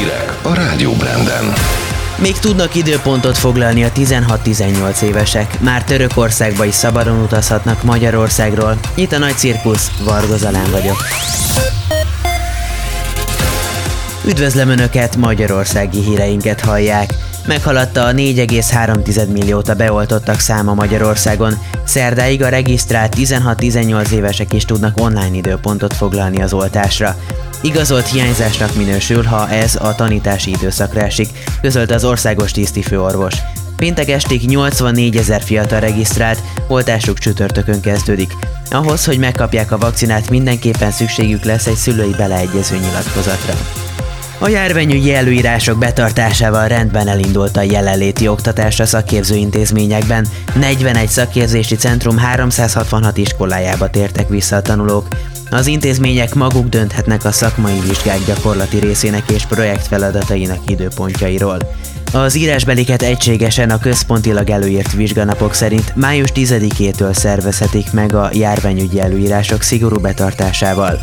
Hírek a Rádió Branden. Még tudnak időpontot foglalni a 16-18 évesek. Már Törökországba is szabadon utazhatnak Magyarországról. Itt a nagy cirkusz, Varga Zalán vagyok. Üdvözlöm Önöket, magyarországi híreinket hallják. Meghaladta a 4,3 milliót a beoltottak száma Magyarországon. Szerdáig a regisztrált 16-18 évesek is tudnak online időpontot foglalni az oltásra. Igazolt hiányzásnak minősül, ha ez a tanítási időszakra esik, közölte az országos tisztifőorvos. Péntek estig 84 ezer fiatal regisztrált, oltásuk csütörtökön kezdődik. Ahhoz, hogy megkapják a vakcinát, mindenképpen szükségük lesz egy szülői beleegyező nyilatkozatra. A járványügyi előírások betartásával rendben elindult a jelenléti oktatás a szakképző intézményekben. 41 szakképzési centrum 366 iskolájába tértek vissza a tanulók. Az intézmények maguk dönthetnek a szakmai vizsgák gyakorlati részének és projektfeladatainak időpontjairól. Az írásbeliket egységesen a központilag előírt vizsganapok szerint május 10-től szervezhetik meg a járványügyi előírások szigorú betartásával.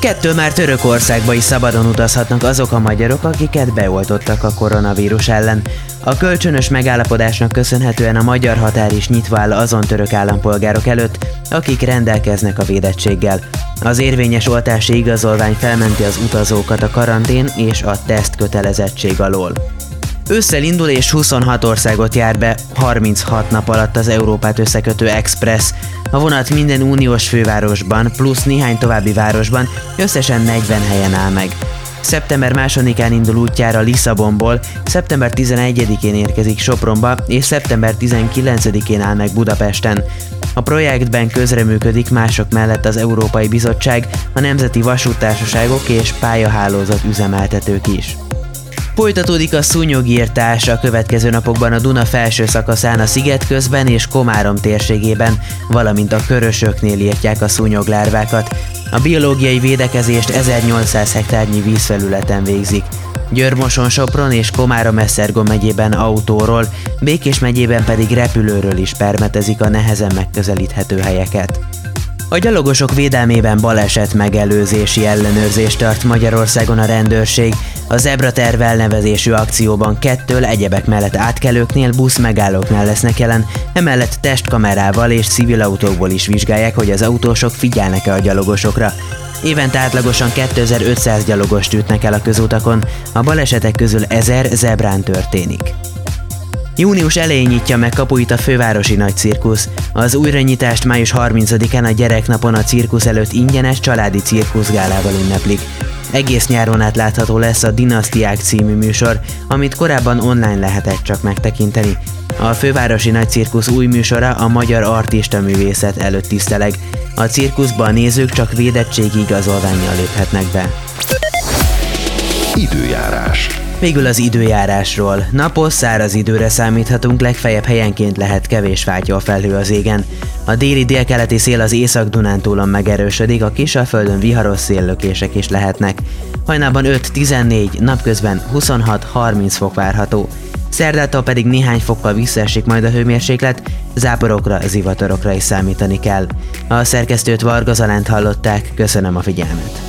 Kettől már Törökországba is szabadon utazhatnak azok a magyarok, akiket beoltottak a koronavírus ellen. A kölcsönös megállapodásnak köszönhetően a magyar határ is nyitva áll azon török állampolgárok előtt, akik rendelkeznek a védettséggel. Az érvényes oltási igazolvány felmenti az utazókat a karantén és a teszt kötelezettség alól. Ősszel indul és 26 országot jár be 36 nap alatt az Európát összekötő Express. A vonat minden uniós fővárosban, plusz néhány további városban összesen 40 helyen áll meg. Szeptember 2-án indul útjára Lisszabonból, szeptember 11-én érkezik Sopronba, és szeptember 19-én áll meg Budapesten. A projektben közreműködik mások mellett az Európai Bizottság, a Nemzeti Vasútársaságok és pályahálózat üzemeltetők is. Folytatódik a szúnyogírtás a következő napokban a Duna felső szakaszán a sziget közben és Komárom térségében, valamint a körösöknél írtják a szúnyoglárvákat. A biológiai védekezést 1800 hektárnyi vízfelületen végzik. Györmoson, Sopron és Komárom-Esztergom megyében autóról, Békés megyében pedig repülőről is permetezik a nehezen megközelíthető helyeket. A gyalogosok védelmében baleset megelőzési ellenőrzést tart Magyarországon a rendőrség. A Zebra terv elnevezésű akcióban kettől egyebek mellett átkelőknél, busz megállóknál lesznek jelen, emellett testkamerával és civil autókból is vizsgálják, hogy az autósok figyelnek-e a gyalogosokra. Évente átlagosan 2500 gyalogost ütnek el a közutakon, a balesetek közül 1000 zebrán történik. Június elején nyitja meg kapuit a fővárosi nagy cirkusz. Az újranyitást május 30-án a gyereknapon a cirkusz előtt ingyenes családi cirkuszgálával ünneplik. Egész nyáron át látható lesz a Dinasztiák című műsor, amit korábban online lehetett csak megtekinteni. A fővárosi nagy cirkusz új műsora a magyar artista művészet előtt tiszteleg. A cirkuszban a nézők csak védettségi igazolványjal léphetnek be. Időjárás. Végül az időjárásról. Napos, száraz időre számíthatunk, legfeljebb helyenként lehet kevés fátyó a felhő az égen. A déli délkeleti szél az észak-dunántúlon megerősödik, a Kisalföldön viharos széllökések is lehetnek. Hajnában 5-14, napközben 26-30 fok várható. Szerdától pedig néhány fokkal visszaesik majd a hőmérséklet, záporokra, zivatarokra is számítani kell. A szerkesztőt Varga Zalánt hallották, köszönöm a figyelmet.